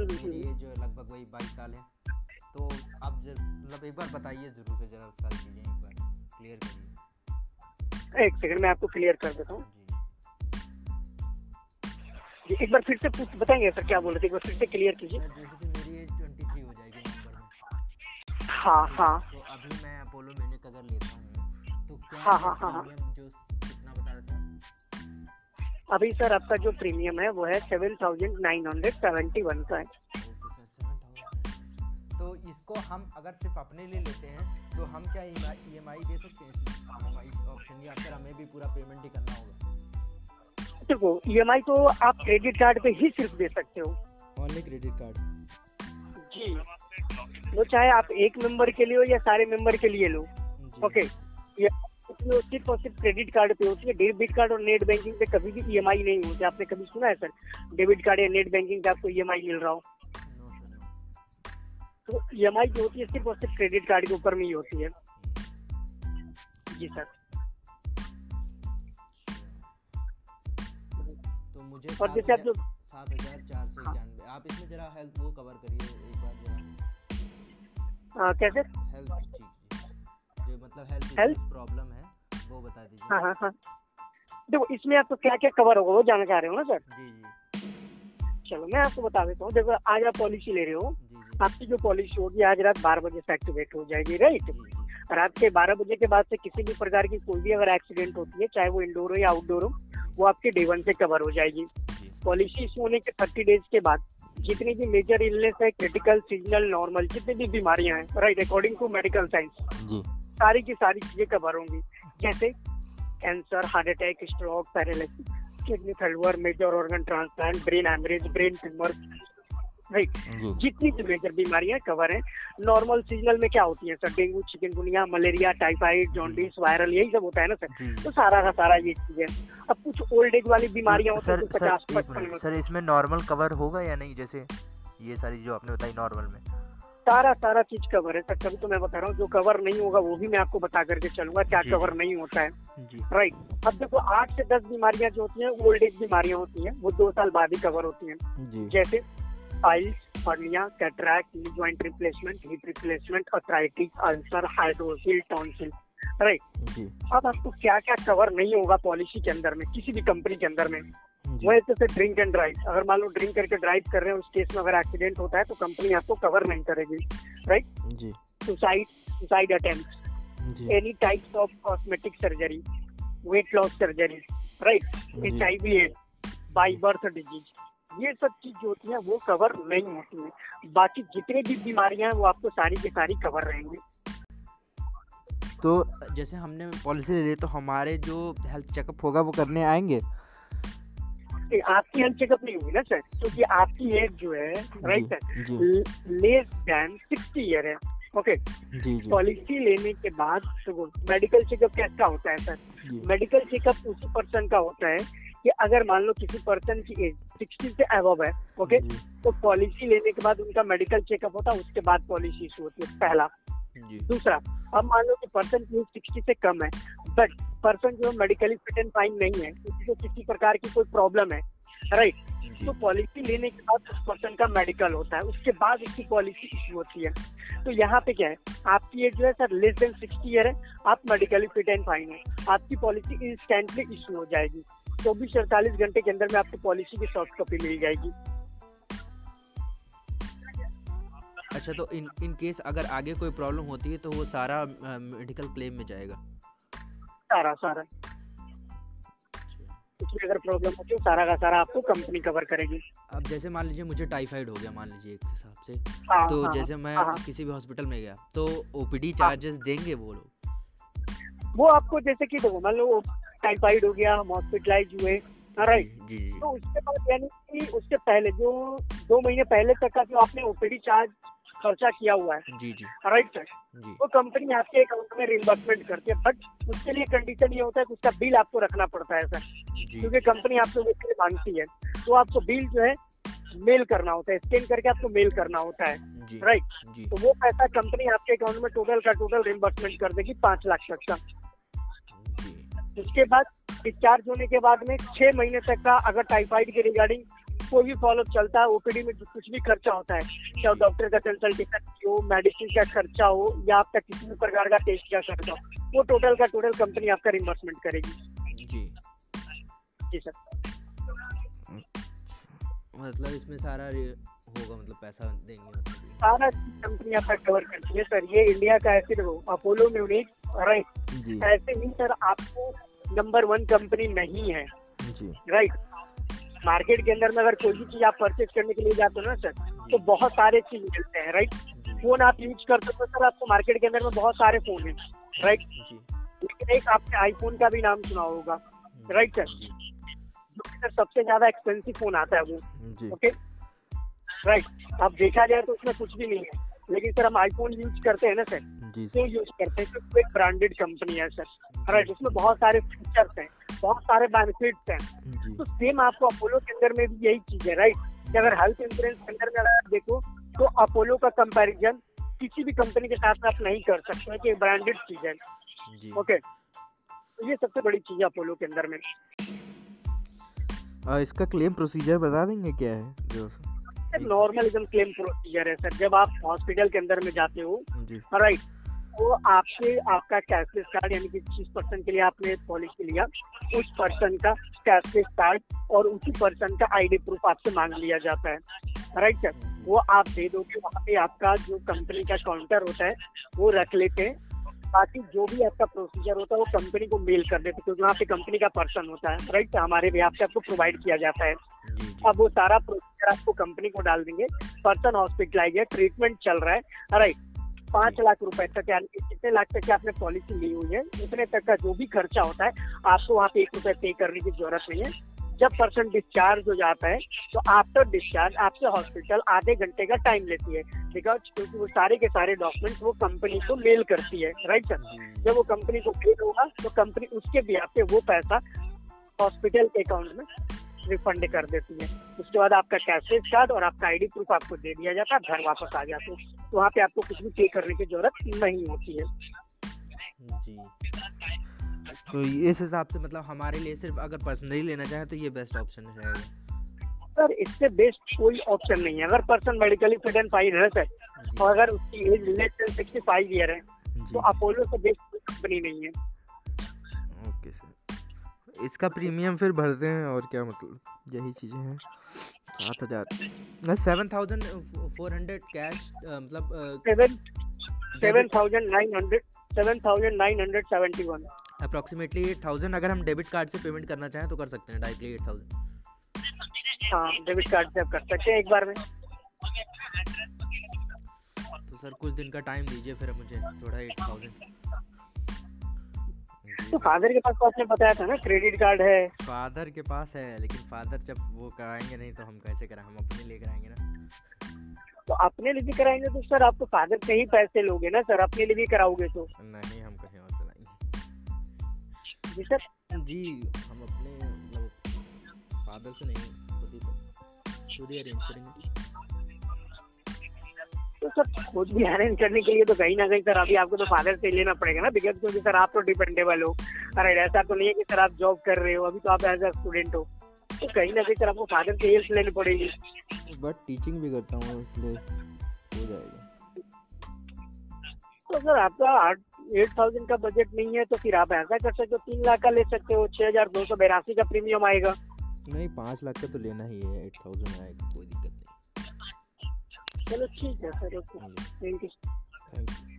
और मेरी एज लगभग वही बाईस साल है। तो आप मतलब एक बार बताइए ज़रूर से जरा सारी चीज़ें एक बार क्लियर करिए। एक सेकंड मैं आपको क्लियर कर देता हूँ। एक बार फिर से पूछ बताएँगे सर क्या बोल रहे थे? एक बार फिर से क्लियर कीजिए। जैसे कि मेरी एज ट्वेंटी थ्री हो जाएगी नवंबर में। हाँ हाँ। तो अभी मैं अपोलो म्यूनिक अगर लेता हूँ। तो क्या हाँ हाँ हाँ, हाँ। जो अभी सर आपका जो प्रीमियम है वो है seven thousand nine hundred seventy one का है। तो इसको हम अगर सिर्फ़ अपने लिए लेते हैं तो हम क्या ई एम आई दे सकते हैं ऑप्शन या फिर हमें भी पूरा पेमेंट ही करना होगा? देखो ई e तो आप क्रेडिट कार्ड पे ही सिर्फ़ दे सकते हो। ओनली क्रेडिट कार्ड जी। वो चाहे आप एक मेंबर के लिए हो या सारे मेंबर के लिए लो। ओके उसमें सिर्फ़ और सिर्फ़ क्रेडिट कार्ड पे होती है। डेबिट कार्ड और नेट बैंकिंग पे कभी भी ई e नहीं होती। आपने कभी सुना है सर डेबिट कार्ड या नेट बैंकिंग पे आपको ई e मिल रहा हो। तो ईएमआई जो होती है सिर्फ़ और सिर्फ़ क्रेडिट कार्ड के ऊपर में ही होती है। जी सर मुझे और जैसे आप जो सात हज़ार चार सौ इक्यानवे। आप इसमें जरा हेल्थ वो कवर करिए एक बार जरा। कैसे हेल्थ जी जो मतलब हेल्थ हेल्थ प्रॉब्लम है। वो बता दीजिए। हाँ हाँ हाँ। देखो इसमें आपको क्या क्या कवर होगा वो जानना चाह रहे हो ना सर जी जी। चलो मैं आपको बता देता हूँ। देखो आज आप पॉलिसी ले रहे हो। आपकी जो पॉलिसी होगी आज रात बारह बजे से एक्टिवेट हो जाएगी राइट रात के बारह बजे के बाद से किसी भी प्रकार की कोई भी अगर एक्सीडेंट होती है चाहे वो इंडोर हो या आउटडोर हो वो आपके डे वन से कवर हो जाएगी। पॉलिसी इशू होने के थर्टी डेज़ के बाद जितनी भी मेजर इलनेस है क्रिटिकल सीजनल नॉर्मल जितनी भी बीमारियाँ हैं right according to medical science सारी की सारी चीज़ें कवर होंगी। जैसे cancer heart attack stroke paralysis kidney failure major organ transplant brain haemorrhage brain tumour right जितनी भी मेजर बीमारियाँ कवर है नॉर्मल सीजनल में क्या होती है sir? Dengue chikungunya malaria typhoid jaundice viral यही सब होता है ना सर? तो सारा का सारा ये चीज़ें अब कुछ ओल्ड एज वाली बीमारियाँ होती है पचास पचपन सर इसमें नॉर्मल कवर होगा या नहीं? जैसे ये सारी जो आपने बताई नॉर्मल में। सारा सारा चीज़ कवर है सर तभी तो मैं बता रहा हूँ जो कवर नहीं होगा वो भी मैं आपको बता करके चलूँगा क्या कवर नहीं होता है। राइट अब देखो आठ से दस बीमारियाँ जो होती हैं ओल्ड एज बीमारियाँ होती हैं वो दो साल बाद ही कवर होती हैं। जैसे piles hernia cataract knee joint replacement hip replacement arthritis ulcer hydrocele tonsil right अब आपको क्या क्या कवर नहीं होगा पॉलिसी के अंदर में किसी भी कंपनी के अंदर में वो है जैसे ड्रिंक एंड ड्राइव अगर मान लो ड्रिंक करके ड्राइव कर रहे हैं उस केस में अगर एक्सीडेंट होता है तो कंपनी आपको कवर नहीं करेगी right suicide suicide attempt any types of cosmetic surgery weight loss surgery right H I V AIDS by birth disease ये सब चीज़ जो होती है वो कवर नहीं होती है। बाकी जितने भी बीमारियाँ हैं वो आपको सारी की सारी कवर रहेंगी। तो जैसे हमने पॉलिसी ले ली तो हमारे जो हेल्थ चेकअप होगा वो करने आएँगे? आपकी हेल्थ चेकअप नहीं होगी ना सर क्योंकि आपकी एज जो है right sir less than sixty year है। ओके पॉलिसी लेने के बाद तो मेडिकल चेकअप कैसा होता है सर मेडिकल चेकअप उसी पर्सन का होता है कि अगर मान लो किसी पर्सन की एज सिक्सटी से अबव है ओके तो पॉलिसी लेने के बाद उनका मेडिकल चेकअप होता है उसके बाद पॉलिसी इशू होती है पहला। दूसरा अब मान लो कि पर्सन की एज सिक्सटी से कम है बट पर्सन जो मेडिकली फिट एंड फाइन नहीं है किसी को किसी प्रकार की कोई प्रॉब्लम है राइट तो पॉलिसी लेने के बाद उस पर्सन का मेडिकल होता है उसके बाद इसकी पॉलिसी इशू होती है। तो यहाँ पे क्या है आपकी एज जो है sir less than sixty year है आप मेडिकली फिट एंड फाइन है। आपकी पॉलिसी इंस्टेंटली इश्यू हो जाएगी। चौबीस अड़तालीस घंटे के अंदर में आपको पॉलिसी की सॉफ्ट कॉपी मिल जाएगी। अच्छा तो इन इन केस अगर आगे कोई प्रॉब्लम होती है तो वो सारा मेडिकल क्लेम में जाएगा। सारा सारा। उसमें अगर प्रॉब्लम होती है सारा का सारा आपको कंपनी कवर करेगी। अब जैसे मान लीजिए मुझे टाइफाइड हो गया मान लीजिए एक हिसाब से हाँ, तो हाँ, जैसे मैं हाँ, किसी भी हॉस्पिटल में गया तो ओपीडी चार्जेस देंगे वो लोग? वो आपको जैसे कि देखो मान लो टाइफाइड हो गया हम हॉस्पिटलाइज हुए राइट तो उसके बाद यानी कि उसके पहले जो दो महीने पहले तक का जो आपने ओपीडी चार्ज खर्चा किया हुआ है। जी जी। राइट सर वो कंपनी आपके अकाउंट में रिम्बर्समेंट करती है बट उसके लिए कंडीशन ये होता है कि उसका बिल आपको रखना पड़ता है सर क्योंकि कंपनी आपसे उसके लिए मांगती है। तो आपको बिल जो है मेल करना होता है स्कैन करके आपको मेल करना होता है। राइट तो वो पैसा कंपनी आपके अकाउंट में टोटल का टोटल रिम्बर्समेंट कर देगी पाँच लाख तक का। उसके बाद डिस्चार्ज होने के बाद में छह महीने तक का अगर टाइफाइड के रिगार्डिंग कोई भी फॉलोअप चलता है ओपीडी में कुछ भी खर्चा होता है चाहे डॉक्टर का कंसल्टेशन हो मेडिसिन का खर्चा हो या आपका किसी भी प्रकार का टेस्ट का खर्चा हो वो टोटल का टोटल कंपनी आपका रिम्बर्समेंट करेगी। जी। जी सर। मतलब इसमें सारा होगा मतलब पैसा देंगे सारा कंपनी आपका कवर करती है सर। ये इंडिया का ऐसे अपोलो म्यूनिक राइट ऐसे ही सर आपको नंबर वन कंपनी नहीं है। राइट मार्केट के अंदर में अगर कोई भी चीज़ आप परचेज करने के लिए जाते हो ना सर तो बहुत सारे चीज़ मिलते हैं राइट फ़ोन आप यूज़ करते हो तो सर आपको मार्केट के अंदर में बहुत सारे फ़ोन है राइट लेकिन एक आपने आईफोन का भी नाम सुना होगा राइट सर जो। सर सबसे ज़्यादा एक्सपेंसिव फ़ोन आता है वो ओके राइट अब देखा जाए तो उसमें कुछ भी नहीं है। लेकिन सर हम आईफोन यूज़ करते हैं ना सर क्यों यूज़ करते हैं। क्योंकि एक ब्रांडेड कंपनी है सर राइट उसमें बहुत सारे फीचर्स हैं बहुत सारे बेनिफिट्स हैं। तो सेम आपको अपोलो के अंदर में भी यही चीज़ है राइट कि अगर हेल्थ इंश्योरेंस के अंदर में अगर देखो तो अपोलो का कंपैरिजन किसी भी कंपनी के साथ आप नहीं कर सकते कि ब्रांडेड चीज़ है। ओके तो ये सबसे बड़ी चीज़ है अपोलो के अंदर में। आ, इसका क्लेम प्रोसीजर बता देंगे क्या है? जो नॉर्मल एकदम क्लेम प्रोसीजर है सर जब आप हॉस्पिटल के अंदर में जाते हो। राइट तो आपसे आपका कैशलेस कार्ड यानी कि जिस पर्सन के लिए आपने पॉलिसी लिया उस पर्सन का कैशलेस कार्ड और उसी पर्सन का आईडी प्रूफ आपसे मांग लिया जाता है। राइट सर वो आप दे दोगे वहाँ पे आपका जो कंपनी का काउंटर होता है वो रख लेते हैं। बाकी जो भी आपका प्रोसीजर होता है वो कंपनी को मेल कर देते क्योंकि वहाँ पे कंपनी का पर्सन होता है राइट हमारे भी आपसे आपको प्रोवाइड किया जाता है। अब वो सारा प्रोसीजर आपको कंपनी को डाल देंगे। पर्सन हॉस्पिटलाइज है ट्रीटमेंट चल रहा है राइट पाँच लाख रुपए तक यानी कितने लाख तक की आपने पॉलिसी ली हुई है उतने तक का जो भी खर्चा होता है आपको वहाँ पे एक रुपए पे करने की ज़रूरत नहीं है। जब पर्सन डिस्चार्ज हो जाता है तो आफ्टर डिस्चार्ज आपसे हॉस्पिटल आधे घंटे का टाइम लेती है। बिकॉज़ क्योंकि वो सारे के सारे डॉक्यूमेंट्स वो कंपनी को मेल करती है राइट सर जब वो कंपनी को मेल होगा तो कंपनी उसके भी पे वो पैसा हॉस्पिटल के अकाउंट में रिफंड कर देती है। उसके बाद आपका कैशलेस कार्ड और आपका आईडी प्रूफ आपको दे दिया जाता है घर वापस आ जाते हैं। तो वहाँ पे आपको कुछ भी पे करने की ज़रूरत नहीं होती है। जी। तो इस हिसाब से मतलब हमारे लिए सिर्फ़ अगर पर्सनली लेना चाहे तो ये बेस्ट ऑप्शन है सर इससे बेस्ट कोई ऑप्शन नहीं है। अगर person medically fit and fine है सर और अगर उसकी age less than sixty five year है तो अपोलो से बेस्ट कोई कंपनी नहीं है। ओके सर इसका प्रीमियम फिर भरते हैं और क्या मतलब? यही चीज़ें हैं। सात हज़ार। Seven thousand four hundred cash मतलब seven seven thousand nine hundred seven thousand nine hundred seventy one approximately eight thousand अगर हम डेबिट कार्ड से पेमेंट करना चाहें तो कर सकते हैं डायरेक्टली एट थाउज़ेंड हाँ डेबिट कार्ड से आप कर सकते हैं एक बार में। तो सर कुछ दिन का टाइम दीजिए फिर मुझे थोड़ा एट थाउज़ेंड तो फादर के पास तो आपने बताया था ना क्रेडिट कार्ड है। फादर के पास है लेकिन फादर जब वो कराएँगे नहीं तो हम कैसे कराएँ? हम अपने लिए कराएँगे ना। तो अपने लिए भी कराएँगे तो सर आप तो फादर से ही पैसे लोगे ना सर? अपने लिए भी कराओगे तो? नहीं हम कहीं और जी सर जी हम अपने मतलब फादर से नहीं खुद ही खुद ही अरेंज करेंगे। तो सर खुद भी अरेंज करने के लिए तो कहीं ना कहीं सर अभी आपको तो फादर से लेना पड़ेगा ना बिकॉज़ क्योंकि सर आप तो डिपेंडेबल हो। अरे ऐसा तो नहीं है कि सर आप जॉब कर रहे हो अभी तो आप एज अ स्टूडेंट हो। तो कहीं ना कहीं सर आपको फादर से हेल्प लेनी पड़ेगी। बट टीचिंग भी करता हूँ इसलिए। तो सर आपका आठ एट थाउज़ेंड का बजट नहीं है तो फिर आप ऐसा कर सकते हो तीन लाख का ले सकते हो छह हज़ार दो सौ बेरासी का प्रीमियम आएगा। नहीं पाँच लाख का तो लेना ही है एट थाउज़ेंड आएगा कोई दिक्कत नहीं। चलो ठीक है sir okay. Thank you thank you